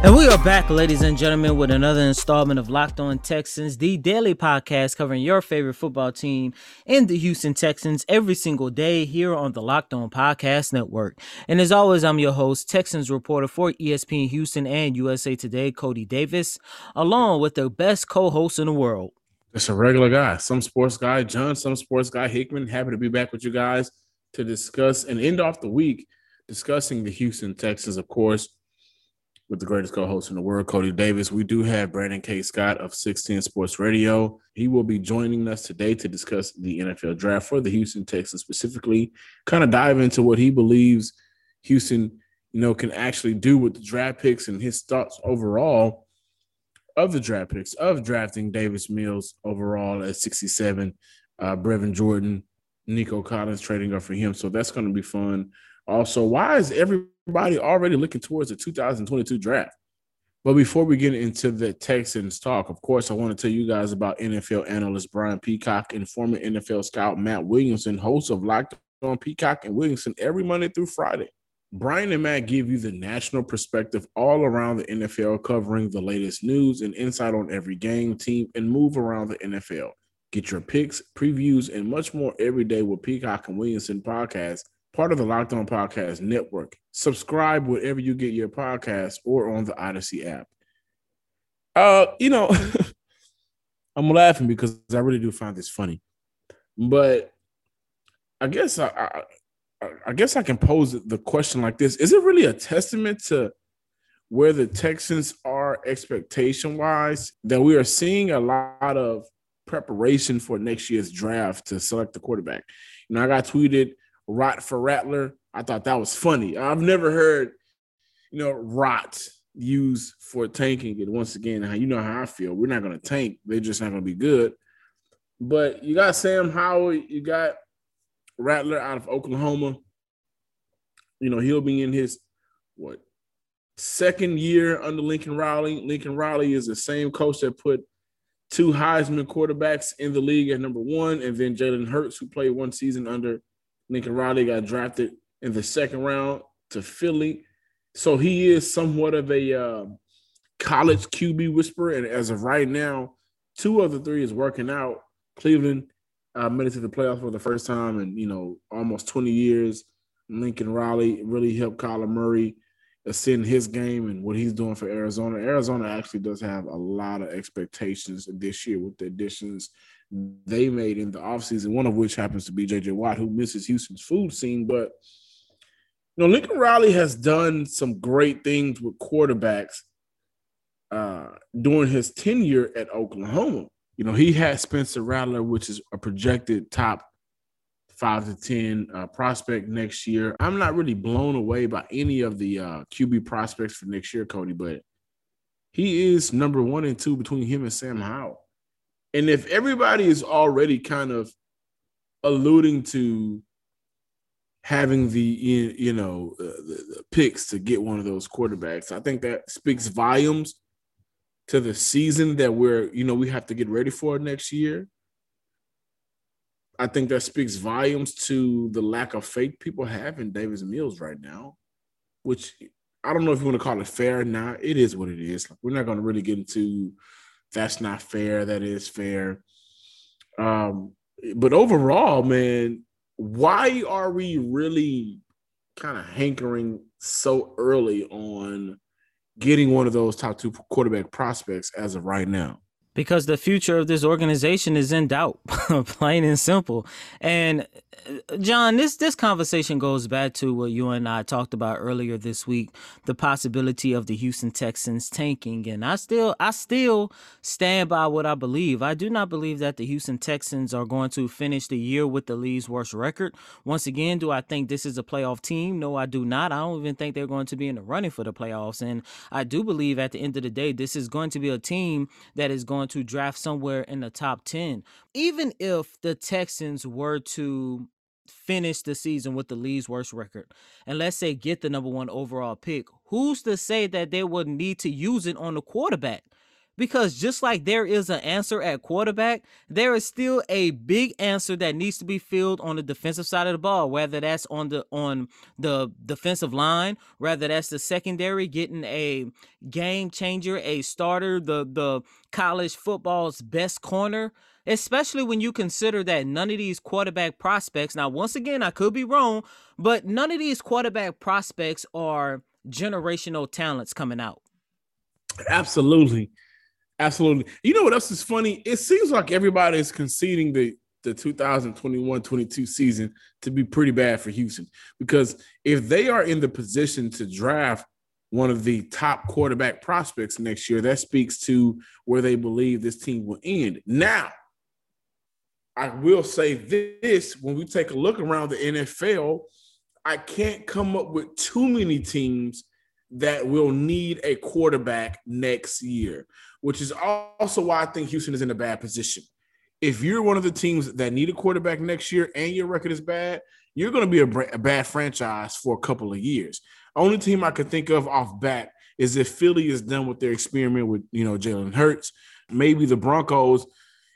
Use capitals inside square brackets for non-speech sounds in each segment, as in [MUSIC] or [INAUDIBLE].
And we are back, ladies and gentlemen, with another installment of Locked On Texans, the daily podcast covering your favorite football team in the Houston Texans every single day here on the Locked On Podcast Network. And as always, I'm your host, Texans reporter for ESPN Houston and USA Today, Coty Davis, along with the best co host in the world. It's a regular guy, some sports guy, John, some sports guy, Hickman. Happy to be back with you guys to discuss and end off the week discussing the Houston Texans, of course with the greatest co-host in the world, Coty Davis. We do have Brandon K. Scott of 610 Sports Radio. He will be joining us today to discuss the NFL draft for the Houston Texans specifically, kind of dive into what he believes Houston, you know, can actually do with the draft picks and his thoughts overall of the draft picks of drafting Davis Mills overall at 67, uh, Brevin Jordan, Nico Collins trading up for him. So that's going to be fun. Also, why is everybody already looking towards the 2022 draft? But before we get into the Texans talk, of course, I want to tell you guys about NFL analyst Brian Peacock and former NFL scout Matt Williamson, host of Locked on Peacock and Williamson every Monday through Friday. Brian and Matt give you the national perspective all around the NFL, covering the latest news and insight on every game, team, and move around the NFL. Get your picks, previews, and much more every day with Peacock and Williamson podcast part of the Locked On Podcast Network. Subscribe wherever you get your podcast or on the Audacy app. Uh, you know, [LAUGHS] I'm laughing because I really do find this funny, but I guess I, I, I guess I can pose the question like this: Is it really a testament to where the Texans are expectation wise that we are seeing a lot of preparation for next year's draft to select the quarterback? You know, I got tweeted rot for Rattler. I thought that was funny. I've never heard, you know, rot used for tanking it. Once again, you know how I feel. We're not going to tank. They're just not going to be good. But you got Sam Howell. You got Rattler out of Oklahoma. You know, he'll be in his, what, second year under Lincoln Riley. Lincoln Riley is the same coach that put two Heisman quarterbacks in the league at number one, and then Jalen Hurts, who played one season under Lincoln Riley got drafted in the second round to Philly. So he is somewhat of a uh, college QB whisperer. And as of right now, two of the three is working out. Cleveland uh, made it to the playoffs for the first time in, you know, almost 20 years. Lincoln Riley really helped Kyler Murray ascend his game and what he's doing for Arizona. Arizona actually does have a lot of expectations this year with the additions they made in the offseason, one of which happens to be JJ Watt, who misses Houston's food scene. But you know, Lincoln Riley has done some great things with quarterbacks uh, during his tenure at Oklahoma. You know, he had Spencer Rattler, which is a projected top five to 10 uh, prospect next year. I'm not really blown away by any of the uh, QB prospects for next year, Coty, but he is number one and two between him and Sam Howell. And if everybody is already kind of alluding to having the you know uh, the, the picks to get one of those quarterbacks, I think that speaks volumes to the season that we're you know we have to get ready for next year. I think that speaks volumes to the lack of faith people have in Davis Mills right now, which I don't know if you want to call it fair or not. It is what it is. We're not going to really get into that's not fair. That is fair. Um, but overall, man, why are we really kind of hankering so early on getting one of those top two quarterback prospects as of right now? Because the future of this organization is in doubt, [LAUGHS] plain and simple. And uh, John, this this conversation goes back to what you and I talked about earlier this week, the possibility of the Houston Texans tanking. And I still I still stand by what I believe. I do not believe that the Houston Texans are going to finish the year with the league's worst record. Once again, do I think this is a playoff team? No, I do not. I don't even think they're going to be in the running for the playoffs. And I do believe at the end of the day, this is going to be a team that is going to draft somewhere in the top 10. Even if the Texans were to finish the season with the league's worst record, and let's say get the number one overall pick, who's to say that they would need to use it on the quarterback? Because just like there is an answer at quarterback, there is still a big answer that needs to be filled on the defensive side of the ball, whether that's on the on the defensive line, whether that's the secondary getting a game changer, a starter, the the college football's best corner, especially when you consider that none of these quarterback prospects, now once again I could be wrong, but none of these quarterback prospects are generational talents coming out. Absolutely. Absolutely. You know what else is funny? It seems like everybody is conceding the the 2021-22 season to be pretty bad for Houston because if they are in the position to draft one of the top quarterback prospects next year, that speaks to where they believe this team will end. Now, I will say this when we take a look around the NFL, I can't come up with too many teams that will need a quarterback next year which is also why I think Houston is in a bad position. If you're one of the teams that need a quarterback next year and your record is bad, you're going to be a, a bad franchise for a couple of years. Only team I could think of off bat is if Philly is done with their experiment with you know Jalen Hurts, maybe the Broncos,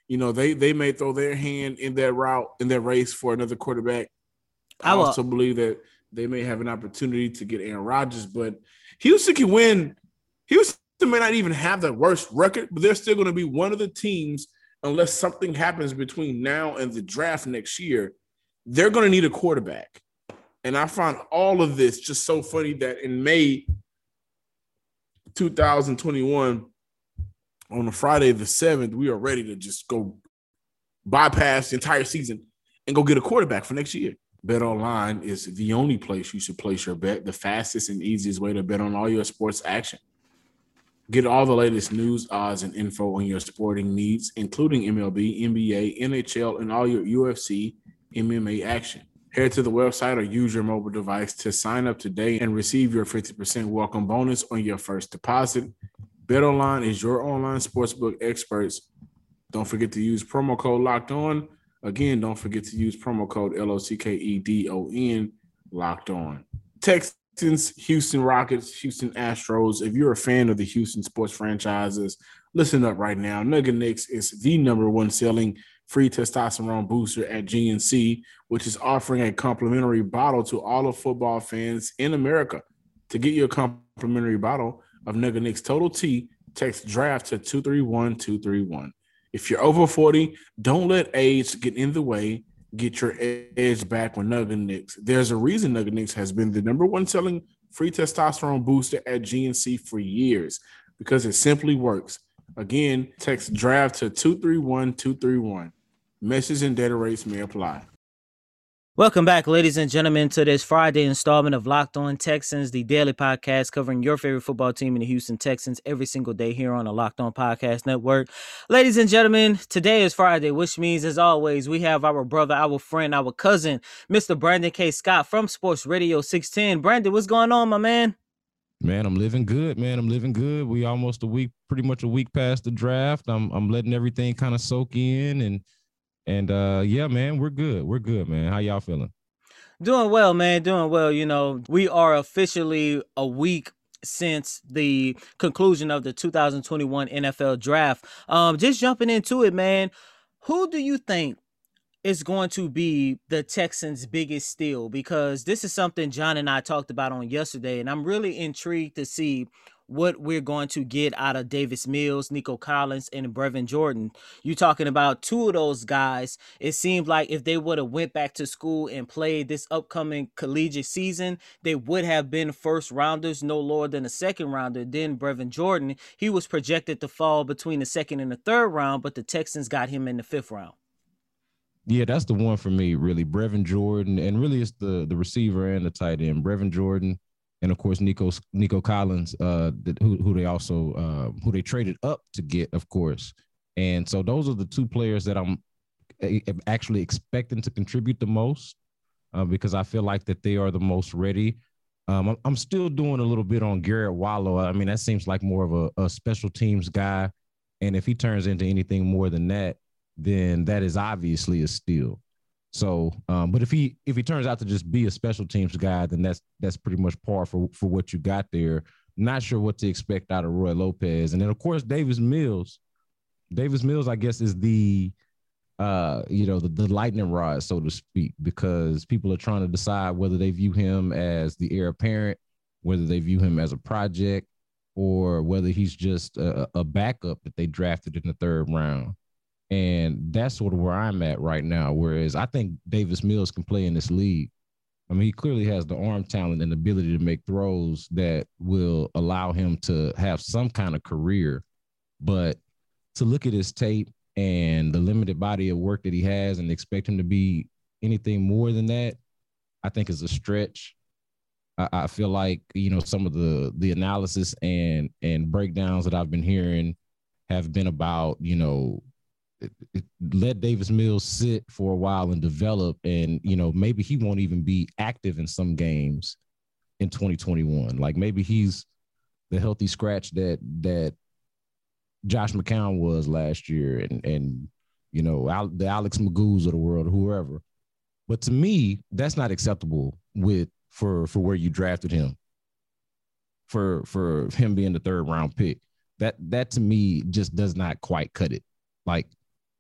you know they they may throw their hand in that route in that race for another quarterback. I, I uh, also believe that they may have an opportunity to get Aaron Rodgers, but Houston can win. Houston may not even have the worst record, but they're still going to be one of the teams, unless something happens between now and the draft next year. They're going to need a quarterback. And I find all of this just so funny that in May 2021, on a Friday the 7th, we are ready to just go bypass the entire season and go get a quarterback for next year. Bet online is the only place you should place your bet, the fastest and easiest way to bet on all your sports action. Get all the latest news, odds, and info on your sporting needs, including MLB, NBA, NHL, and all your UFC MMA action. Head to the website or use your mobile device to sign up today and receive your 50% welcome bonus on your first deposit. BetOnline is your online sportsbook experts. Don't forget to use promo code locked on. Again, don't forget to use promo code L O C K E D O N locked on. Texans, Houston Rockets, Houston Astros. If you're a fan of the Houston sports franchises, listen up right now. Nugenix is the number one selling free testosterone booster at GNC, which is offering a complimentary bottle to all of football fans in America. To get your complimentary bottle of Nugenix Total T, text draft to 231231. If you're over 40, don't let age get in the way get your edge back with Nugenix. There's a reason Nugenix has been the number one selling free testosterone booster at GNC for years because it simply works. Again, text draft to 231 231. Message and data rates may apply. Welcome back, ladies and gentlemen, to this Friday installment of Locked On Texans, the daily podcast covering your favorite football team in the Houston Texans every single day here on the Locked On Podcast Network. Ladies and gentlemen, today is Friday, which means, as always, we have our brother, our friend, our cousin, Mr. Brandon K. Scott from Sports Radio 610. Brandon, what's going on, my man? Man, I'm living good, man. I'm living good. We almost a week, pretty much a week past the draft. I'm I'm letting everything kind of soak in and and uh yeah, man, we're good. We're good, man. How y'all feeling? Doing well, man. Doing well. You know, we are officially a week since the conclusion of the 2021 NFL draft. Um, just jumping into it, man. Who do you think is going to be the Texans' biggest steal? Because this is something John and I talked about on yesterday, and I'm really intrigued to see what we're going to get out of Davis Mills, Nico Collins, and Brevin Jordan. You're talking about two of those guys. It seemed like if they would have went back to school and played this upcoming collegiate season, they would have been first rounders, no lower than a second rounder. Then Brevin Jordan, he was projected to fall between the second and the third round, but the Texans got him in the fifth round. Yeah, that's the one for me, really. Brevin Jordan, and really it's the the receiver and the tight end. Brevin Jordan, and of course Nico Nico Collins, uh, who who they also uh, who they traded up to get, of course. And so those are the two players that I'm actually expecting to contribute the most, uh, because I feel like that they are the most ready. Um, I'm still doing a little bit on Garrett Wallow. I mean, that seems like more of a, a special teams guy, and if he turns into anything more than that, then that is obviously a steal. So, um, but if he if he turns out to just be a special teams guy, then that's that's pretty much par for for what you got there. Not sure what to expect out of Roy Lopez, and then of course Davis Mills. Davis Mills, I guess, is the uh, you know, the, the lightning rod, so to speak, because people are trying to decide whether they view him as the heir apparent, whether they view him as a project, or whether he's just a, a backup that they drafted in the third round. And that's sort of where I'm at right now. Whereas I think Davis Mills can play in this league. I mean, he clearly has the arm talent and ability to make throws that will allow him to have some kind of career. But to look at his tape and the limited body of work that he has and expect him to be anything more than that, I think is a stretch. I, feel like you know some of the the analysis and and breakdowns that I've been hearing have been about you know let Davis Mills sit for a while and develop, and you know maybe he won't even be active in some games in 2021. Like maybe he's the healthy scratch that that Josh McCown was last year, and and you know the Alex McGoughs of the world, whoever. But to me, that's not acceptable with for for where you drafted him. For for him being the third round pick, that that to me just does not quite cut it. Like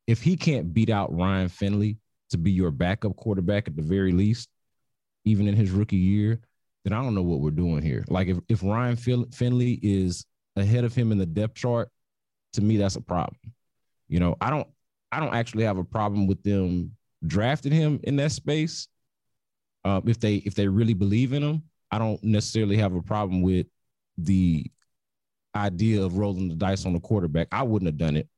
if he can't beat out Ryan Finley to be your backup quarterback at the very least, even in his rookie year, then I don't know what we're doing here. Like if, if Ryan Finley is ahead of him in the depth chart, to me that's a problem. You know, I don't I don't actually have a problem with them drafting him in that space. Uh, if they if they really believe in him, I don't necessarily have a problem with the idea of rolling the dice on the quarterback. I wouldn't have done it,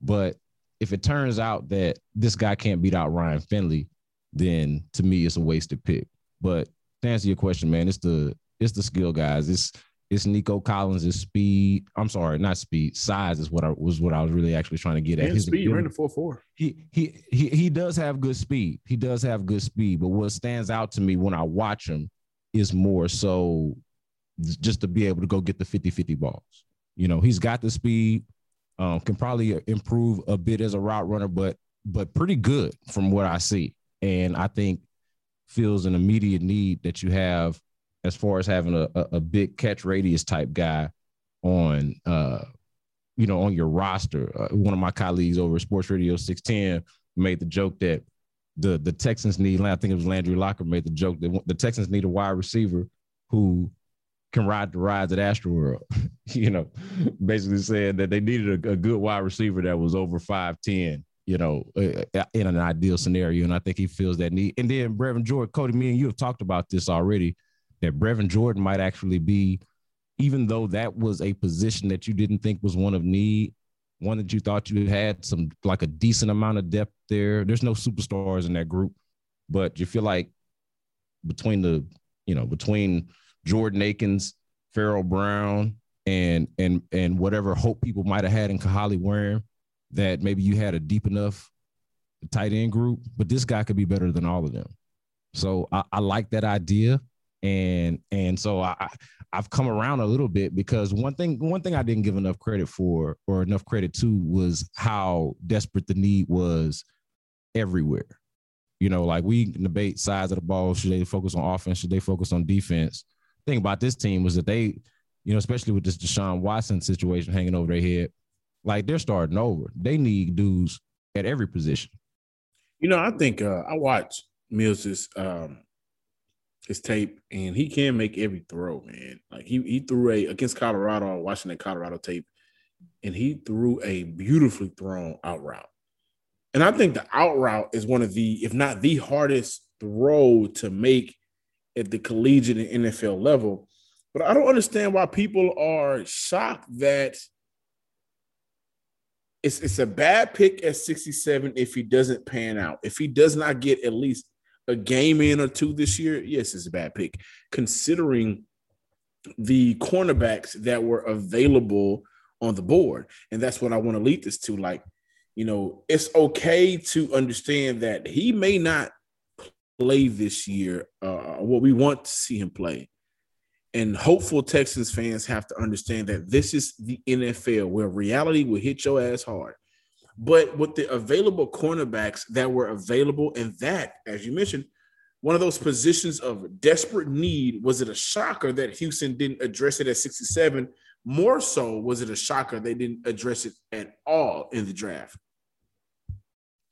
but if it turns out that this guy can't beat out Ryan Finley, then to me it's a wasted pick. But to answer your question, man, it's the it's the skill guys. It's it's Nico Collins' speed. I'm sorry, not speed. Size is what I was what I was really actually trying to get at. His speed ran the four four. He he he he does have good speed. He does have good speed. But what stands out to me when I watch him is more so just to be able to go get the 50-50 balls. You know, he's got the speed, um, can probably improve a bit as a route runner, but but pretty good from what I see. And I think feels an immediate need that you have as far as having a, a, a big catch radius type guy on uh you know on your roster. Uh, one of my colleagues over at Sports Radio 610 made the joke that the the Texans need. I think it was Landry Locker made the joke that the Texans need a wide receiver who can ride the rides at Astroworld. [LAUGHS] you know, basically saying that they needed a, a, good wide receiver that was over five ten. You know, uh, uh, in an ideal scenario, and I think he feels that need. And then Brevin Jordan, Coty, me and you have talked about this already that Brevin Jordan might actually be, even though that was a position that you didn't think was one of need, one that you thought you had some like a decent amount of depth there. There's no superstars in that group, but you feel like between the, you know, between Jordan Akins, Pharaoh Brown, and and and whatever hope people might have had in Kahale Warring, that maybe you had a deep enough tight end group, but this guy could be better than all of them. So I, I like that idea and and so I I've come around a little bit because one thing one thing I didn't give enough credit for or enough credit to was how desperate the need was everywhere. You know, like we debate size of the ball. Should they focus on offense? Should they focus on defense? Thing about this team was that they, you know, especially with this Deshaun Watson situation hanging over their head, like they're starting over. They need dudes at every position. You know, I think uh, I watched Mills's um, his tape, and he can make every throw, man. Like he he threw a against Colorado, watching that Colorado tape, and he threw a beautifully thrown out route. And I think the out route is one of the, if not the hardest throw to make at the collegiate and NFL level. But I don't understand why people are shocked that it's it's a bad pick at 67 if he doesn't pan out. If he does not get at least a game in or two this year, yes, it's a bad pick, considering the cornerbacks that were available on the board. And that's what I want to lead this to. Like, you know, it's okay to understand that he may not play this year, uh, what we want to see him play. And hopeful Texans fans have to understand that this is the NFL where reality will hit your ass hard. But with the available cornerbacks that were available, and that, as you mentioned, one of those positions of desperate need, was it a shocker that Houston didn't address it at 67? More so, was it a shocker they didn't address it at all in the draft?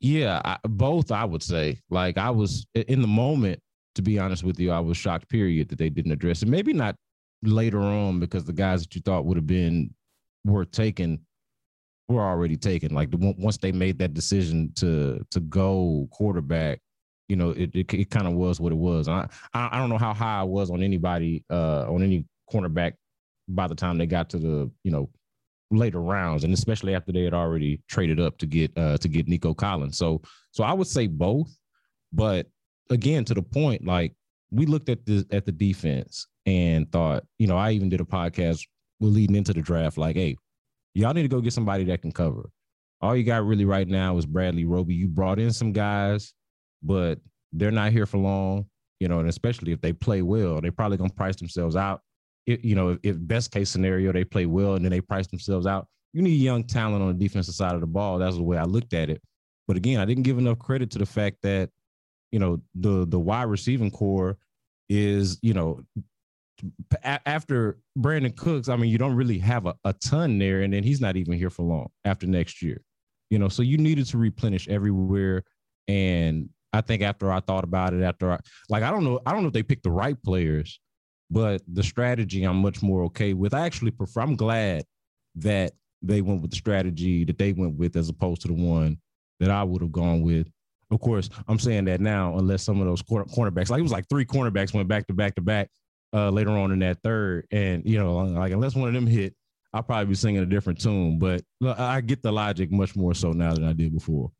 Yeah, I, both I would say. Like I was in the moment, to be honest with you, I was shocked. Period that they didn't address it. Maybe not later on because the guys that you thought would have been worth taking were already taken. Like once they made that decision to to go quarterback, you know, it it, it kind of was what it was. I I don't know how high I was on anybody uh on any cornerback by the time they got to the you know later rounds, and especially after they had already traded up to get uh to get Nico Collins. So so I would say both, but again to the point, like we looked at the at the defense and thought, you know, I even did a podcast leading into the draft, like, hey, y'all need to go get somebody that can cover. All you got really right now is Bradley Roby. You brought in some guys, but they're not here for long, you know, and especially if they play well, they're probably gonna price themselves out it, you know, if, if best case scenario they play well and then they price themselves out, you need young talent on the defensive side of the ball. That's the way I looked at it. But again, I didn't give enough credit to the fact that, you know, the the wide receiving core is, you know, after Brandin Cooks, I mean, you don't really have a, a ton there, and then he's not even here for long after next year. You know, so you needed to replenish everywhere. And I think after I thought about it, after I like, I don't know, I don't know if they picked the right players, but the strategy I'm much more okay with. I actually prefer. I'm glad that they went with the strategy that they went with as opposed to the one that I would have gone with. Of course, I'm saying that now, unless some of those cornerbacks, like it was like three cornerbacks went back to back to back uh, later on in that third, and you know, like unless one of them hit, I'll probably be singing a different tune. But I get the logic much more so now than I did before.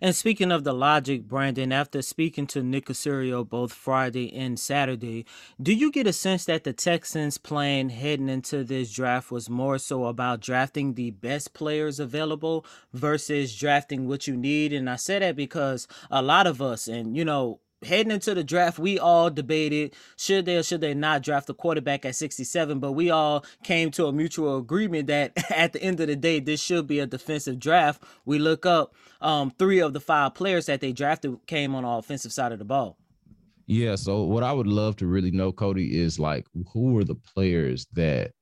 And speaking of the logic, Brandon, after speaking to Nick Caserio both Friday and Saturday, do you get a sense that the Texans' plan heading into this draft was more so about drafting the best players available versus drafting what you need? And I say that because a lot of us, and you know, heading into the draft, we all debated should they or should they not draft a quarterback at 67, but we all came to a mutual agreement that [LAUGHS] at the end of the day, this should be a defensive draft. We look up um, three of the five players that they drafted came on the offensive side of the ball. Yeah. So what I would love to really know, Coty, is like who were the players that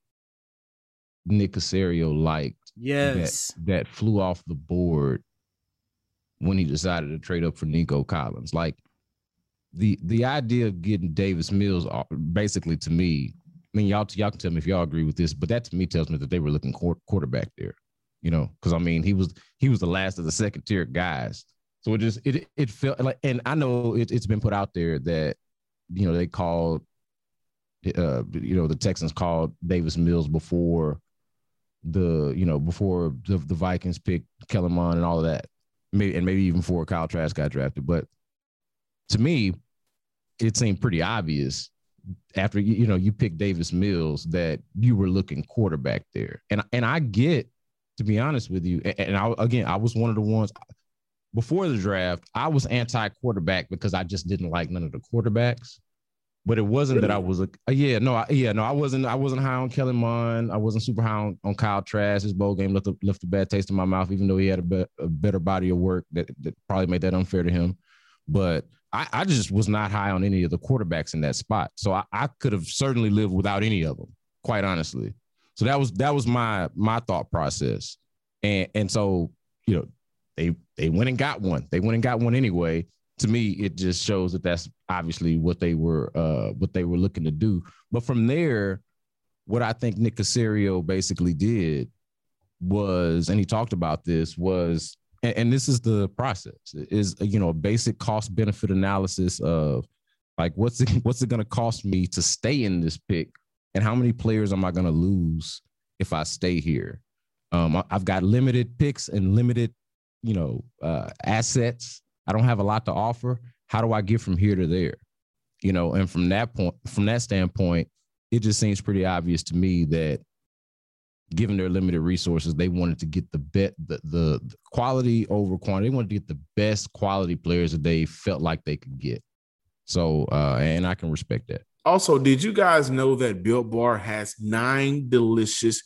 Nick Caserio liked? Yes. That, that flew off the board when he decided to trade up for Nico Collins. Like the the idea of getting Davis Mills uh, basically to me, I mean y'all y'all can tell me if y'all agree with this, but that to me tells me that they were looking quarterback there, you know, because I mean he was he was the last of the second tier guys, so it just it it felt like, and I know it, it's been put out there that you know they called, uh, you know the Texans called Davis Mills before the you know before the, the Vikings picked Kellen Mond and all of that, maybe and maybe even before Kyle Trask got drafted, but to me, it seemed pretty obvious after you know you picked Davis Mills that you were looking quarterback there, and and I get to be honest with you, and I again I was one of the ones before the draft I was anti quarterback because I just didn't like none of the quarterbacks. But it wasn't really? that I was a uh, yeah no I, yeah no I wasn't I wasn't high on Kellen Mond I wasn't super high on, on Kyle Trask his bowl game left a, left a bad taste in my mouth even though he had a, be, a better body of work that, that probably made that unfair to him but I, I just was not high on any of the quarterbacks in that spot. So I, I could have certainly lived without any of them, quite honestly. So that was that was my my thought process. And and so, you know, they they went and got one. They went and got one anyway. To me, it just shows that that's obviously what they were uh what they were looking to do. But from there, what I think Nick Caserio basically did was, and he talked about this, was and, and this is the process is you know a basic cost benefit analysis of like what's it [LAUGHS] what's it going to cost me to stay in this pick? And how many players am i going to lose if i stay here? Um, i've got limited picks and limited you know uh, assets. I don't have a lot to offer. How do i get from here to there? You know and from that point from that standpoint it just seems pretty obvious to me that given their limited resources, they wanted to get the bet the, the, the quality over quantity. They wanted to get the best quality players that they felt like they could get. So, uh, and I can respect that. Also, did you guys know that Built Bar has nine delicious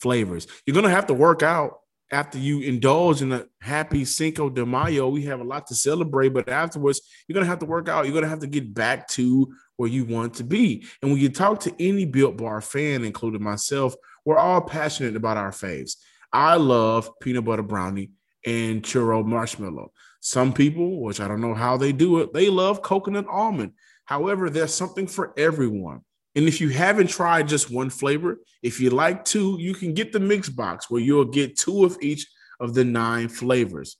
flavors? You're gonna have to work out after you indulge in a happy Cinco de Mayo, we have a lot to celebrate. But afterwards, you're gonna have to work out. You're gonna have to get back to where you want to be. And when you talk to any Built Bar fan, including myself, we're all passionate about our faves. I love peanut butter brownie and churro marshmallow. Some people, which I don't know how they do it, they love coconut almond. However, there's something for everyone. And if you haven't tried just one flavor, if you like two, you can get the mix box where you'll get two of each of the nine flavors.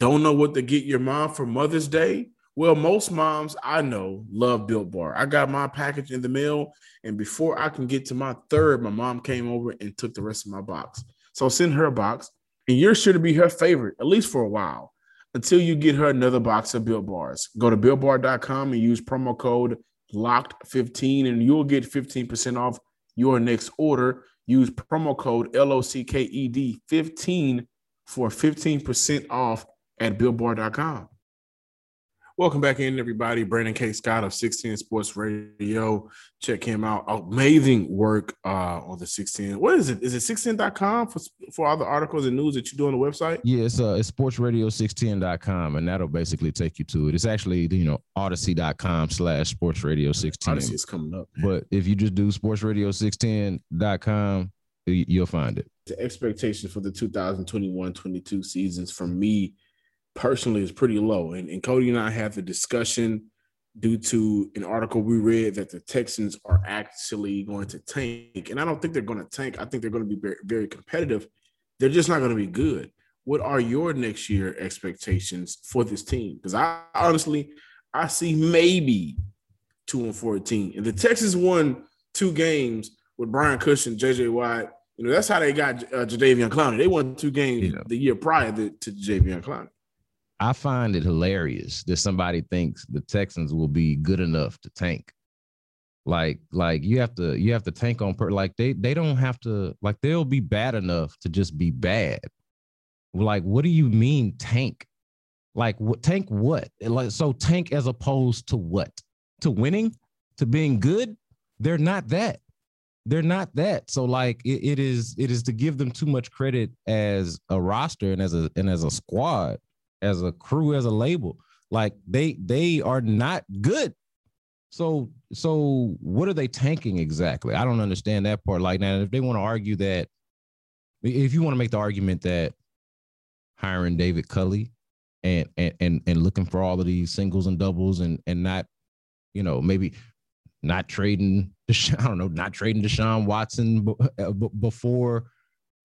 Don't know what to get your mom for Mother's Day? Well, most moms I know love Built Bar. I got my package in the mail, and before I can get to my third, my mom came over and took the rest of my box. So send her a box, and you're sure to be her favorite, at least for a while, until you get her another box of Built Bars. Go to builtbar.com and use promo code locked15 and you'll get 15% off your next order. Use promo code LOCKED 15 for 15% off at builtbar.com. Welcome back in, everybody. Brandon K. Scott of 610 Sports Radio. Check him out. Amazing work uh, on the 16. What is it? Is it 16.com for, for all the articles and news that you do on the website? Yeah, it's, uh, it's sportsradio610.com, and that'll basically take you to it. It's actually, you know, audacy.com slash sportsradio16. Audacy is coming up. But if you just do sportsradio610.com, you'll find it. The expectation for the 2021-22 seasons from me – personally is pretty low. And, and Coty and I had the discussion due to an article we read that the Texans are actually going to tank. And I don't think they're going to tank. I think they're going to be very, very competitive. They're just not going to be good. What are your next year expectations for this team? Because I honestly, I see maybe two and fourteen. And the Texans won two games with Brian Cushing, JJ Watt. You know, that's how they got uh, Jadeveon Clowney. They won two games yeah. the year prior to, to Jadeveon Clowney. I find it hilarious that somebody thinks the Texans will be good enough to tank. Like, like you have to you have to tank on per like they they don't have to like they'll be bad enough to just be bad. Like, what do you mean tank? Like what tank what? Like so tank as opposed to what? To winning? To being good? They're not that. They're not that. So like it, it is it is to give them too much credit as a roster and as a and as a squad as a crew, as a label. Like they they are not good. So so what are they tanking exactly? I don't understand that part. Like now, if they want to argue that, if you want to make the argument that hiring David Culley and and and and looking for all of these singles and doubles and and not, you know, maybe not trading [LAUGHS] I don't know, not trading Deshaun Watson uh, before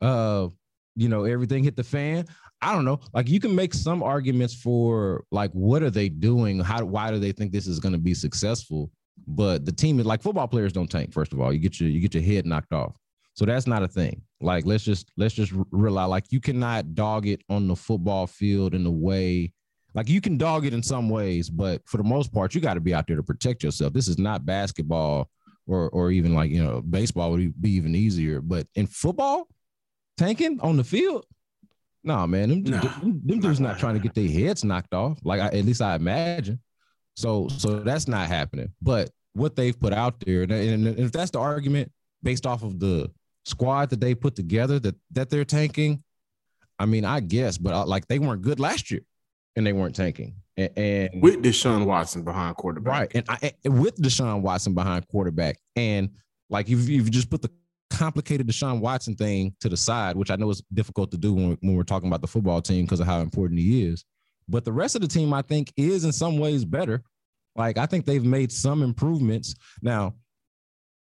uh you know everything hit the fan. I don't know. Like you can make some arguments for like what are they doing? How why do they think this is going to be successful? But the team is like football players don't tank. First of all, you get your you get your head knocked off. So that's not a thing. Like let's just let's just realize like you cannot dog it on the football field in a way like you can dog it in some ways, but for the most part, you got to be out there to protect yourself. This is not basketball or or even like you know baseball would be even easier. But in football, tanking on the field, no, nah, man, them, nah, them, them dudes not trying to get their heads knocked off. Like I, at least I imagine. So so that's not happening. But what they've put out there, and, and if that's the argument based off of the squad that they put together that that they're tanking, I mean, I guess, but I, uh, like they weren't good last year, and they weren't tanking. And, and with Deshaun Watson behind quarterback, right? And, I, and with Deshaun Watson behind quarterback, and like if you just put the complicated Deshaun Watson thing to the side, which I know is difficult to do when, when we're talking about the football team because of how important he is. But the rest of the team, I think, is in some ways better. Like I think they've made some improvements. Now,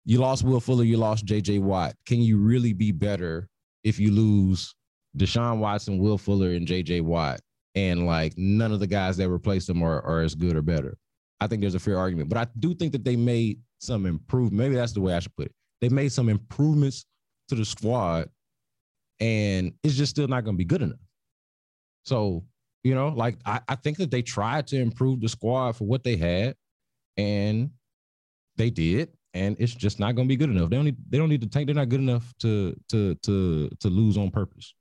you lost Will Fuller, you lost JJ Watt. Can you really be better if you lose Deshaun Watson, Will Fuller, and JJ Watt? And like none of the guys that replaced them are, are as good or better. I think there's a fair argument. But I do think that they made some improvement. Maybe that's the way I should put it they made some improvements to the squad, and it's just still not going to be good enough. So, you know, like I, I think that they tried to improve the squad for what they had, and they did, and it's just not going to be good enough. They don't need they don't need to tank. They're not good enough to to to to lose on purpose.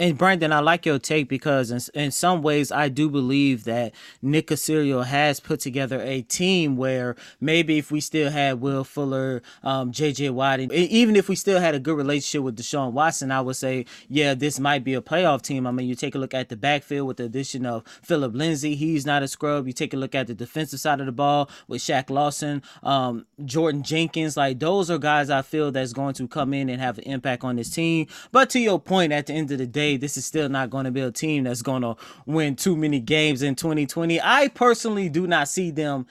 And Brandon, I like your take because in, in some ways I do believe that Nick Caserio has put together a team where maybe if we still had Will Fuller, um, JJ Watt, and even if we still had a good relationship with Deshaun Watson, I would say, yeah, this might be a playoff team. I mean, you take a look at the backfield with the addition of Phillip Lindsay, he's not a scrub. You take a look at the defensive side of the ball with Shaq Lawson, um, Jordan Jenkins, like those are guys I feel that's going to come in and have an impact on this team. But to your point, at the end of the day, day, this is still not going to be a team that's going to win too many games in 2020. I personally do not see them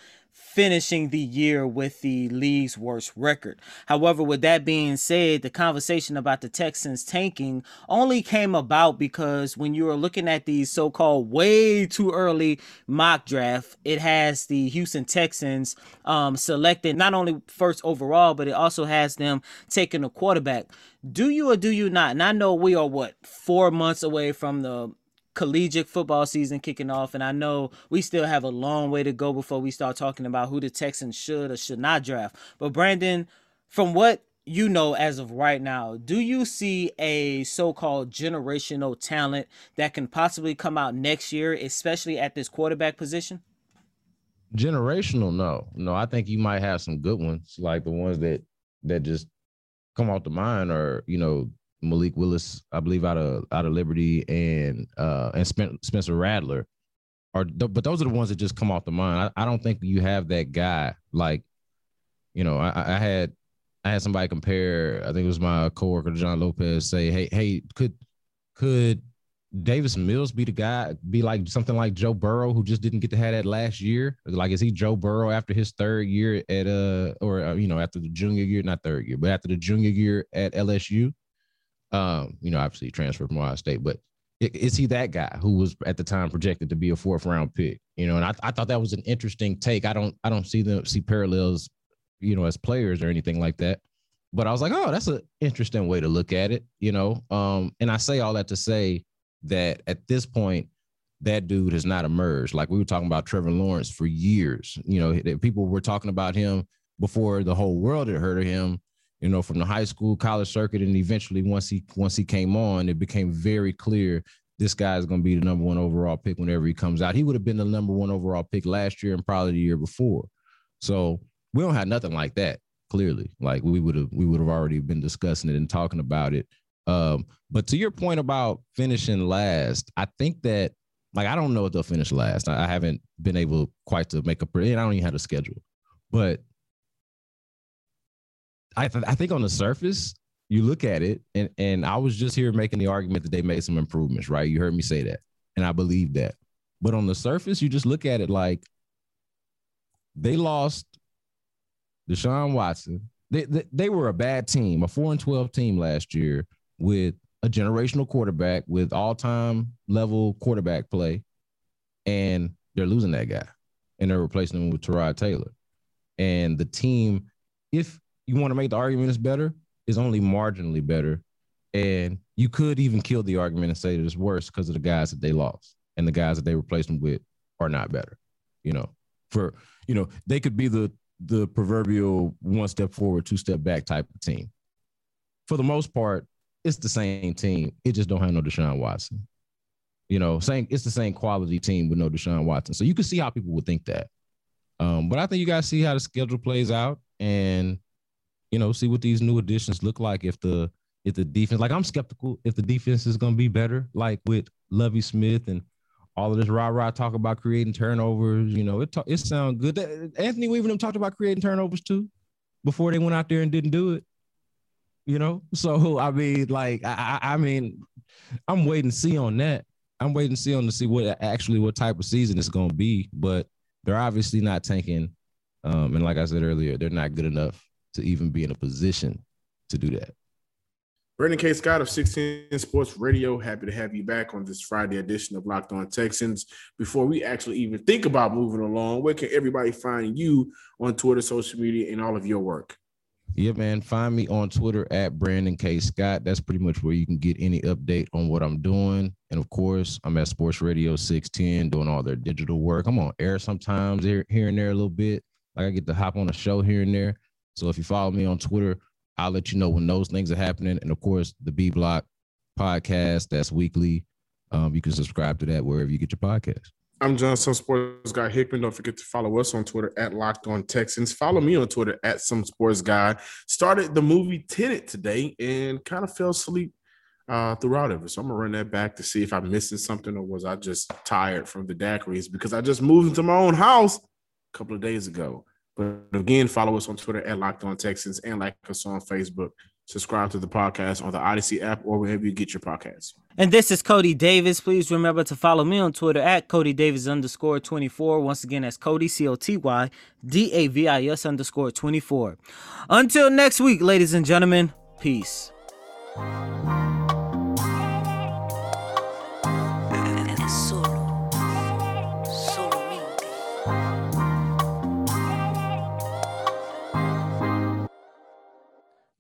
finishing the year with the league's worst record. However, with that being said, the conversation about the Texans tanking only came about because when you are looking at these so-called way too early mock draft, it has the Houston Texans um, selected not only first overall, but it also has them taking a quarterback. Do you or do you not? And I know we are what four months away from the collegiate football season kicking off, and I know we still have a long way to go before we start talking about who the Texans should or should not draft. But Brandon, from what you know as of right now, do you see a so-called generational talent that can possibly come out next year, especially at this quarterback position? Generational, no, no. I think you might have some good ones, like the ones that that just come off the mind, or you know, Malik Willis, I believe, out of out of Liberty, and uh, and Spencer Rattler, are but those are the ones that just come off the mind. I, I don't think you have that guy like, you know, I, I had I had somebody compare. I think it was my coworker John Lopez say, "Hey, hey, could could Davis Mills be the guy? Be like something like Joe Burrow, who just didn't get to have that last year? Like, is he Joe Burrow after his third year at uh, or uh, you know, after the junior year, not third year, but after the junior year at LSU? Um, you know, obviously transferred from Ohio State, but is he that guy who was at the time projected to be a fourth round pick? You know, and I, I thought that was an interesting take. I don't I don't see them see parallels, you know, as players or anything like that. But I was like, oh, that's an interesting way to look at it, you know. Um, and I say all that to say that at this point, that dude has not emerged. Like we were talking about Trevor Lawrence for years. You know, people were talking about him before the whole world had heard of him you know, from the high school, college circuit, and eventually once he once he came on, it became very clear this guy is going to be the number one overall pick whenever he comes out. He would have been the number one overall pick last year and probably the year before. So we don't have nothing like that. Clearly, like we would have we would have already been discussing it and talking about it. Um, but to your point about finishing last, I think that like I don't know if they'll finish last. I, I haven't been able quite to make a prediction. I don't even have a schedule, but I, th- I think on the surface, you look at it, and and I was just here making the argument that they made some improvements, right? You heard me say that, and I believe that. But on the surface, you just look at it like they lost Deshaun Watson. They, they, they were a bad team, a four and twelve team last year with a generational quarterback with all time level quarterback play, and they're losing that guy, and they're replacing him with Tyrod Taylor, and the team. If you want to make the argument is better, is only marginally better. And you could even kill the argument and say that it's worse because of the guys that they lost and the guys that they replaced them with are not better. You know, for you know, they could be the the proverbial one step forward, two step back type of team. For the most part, it's the same team. It just don't have no Deshaun Watson. You know, same it's the same quality team with no Deshaun Watson. So you can see how people would think that. Um, but I think you guys see how the schedule plays out, and you know, see what these new additions look like. If the if the defense, like I'm skeptical if the defense is going to be better, like with Lovie Smith and all of this rah rah talk about creating turnovers. You know, it it sounds good. Anthony Weaver them talked about creating turnovers too before they went out there and didn't do it. You know, [LAUGHS] so I mean, like I, I mean, I'm waiting to see on that. I'm waiting to see on to see what actually what type of season it's going to be. But they're obviously not tanking. Um, and like I said earlier, they're not good enough to even be in a position to do that. Brandon K. Scott of 610 Sports Radio, happy to have you back on this Friday edition of Locked On Texans. Before we actually even think about moving along, where can everybody find you on Twitter, social media, and all of your work? Yeah, man. Find me on Twitter at Brandon K. Scott. That's pretty much where you can get any update on what I'm doing. And of course, I'm at Sports Radio 610 doing all their digital work. I'm on air sometimes here, here and there a little bit. Like I get to hop on a show here and there. So if you follow me on Twitter, I'll let you know when those things are happening. And of course, the B block podcast. That's weekly. Um, you can subscribe to that wherever you get your podcast. I'm John, some sports guy Hickman. Don't forget to follow us on Twitter at Locked On Texans. Follow me on Twitter at some sports guy. Started the movie Tenet today and kind of fell asleep uh, throughout it. So I'm gonna run that back to see if I'm missing something or was I just tired from the daiquiris because I just moved into my own house a couple of days ago. But again, follow us on Twitter at Locked On Texans and like us on Facebook. Subscribe to the podcast on the Audacy app or wherever you get your podcasts. And this is Coty Davis. Please remember to follow me on Twitter at Coty Davis underscore 24. Once again, that's Coty, C O T Y D A V I S underscore 24. Until next week, ladies and gentlemen, peace.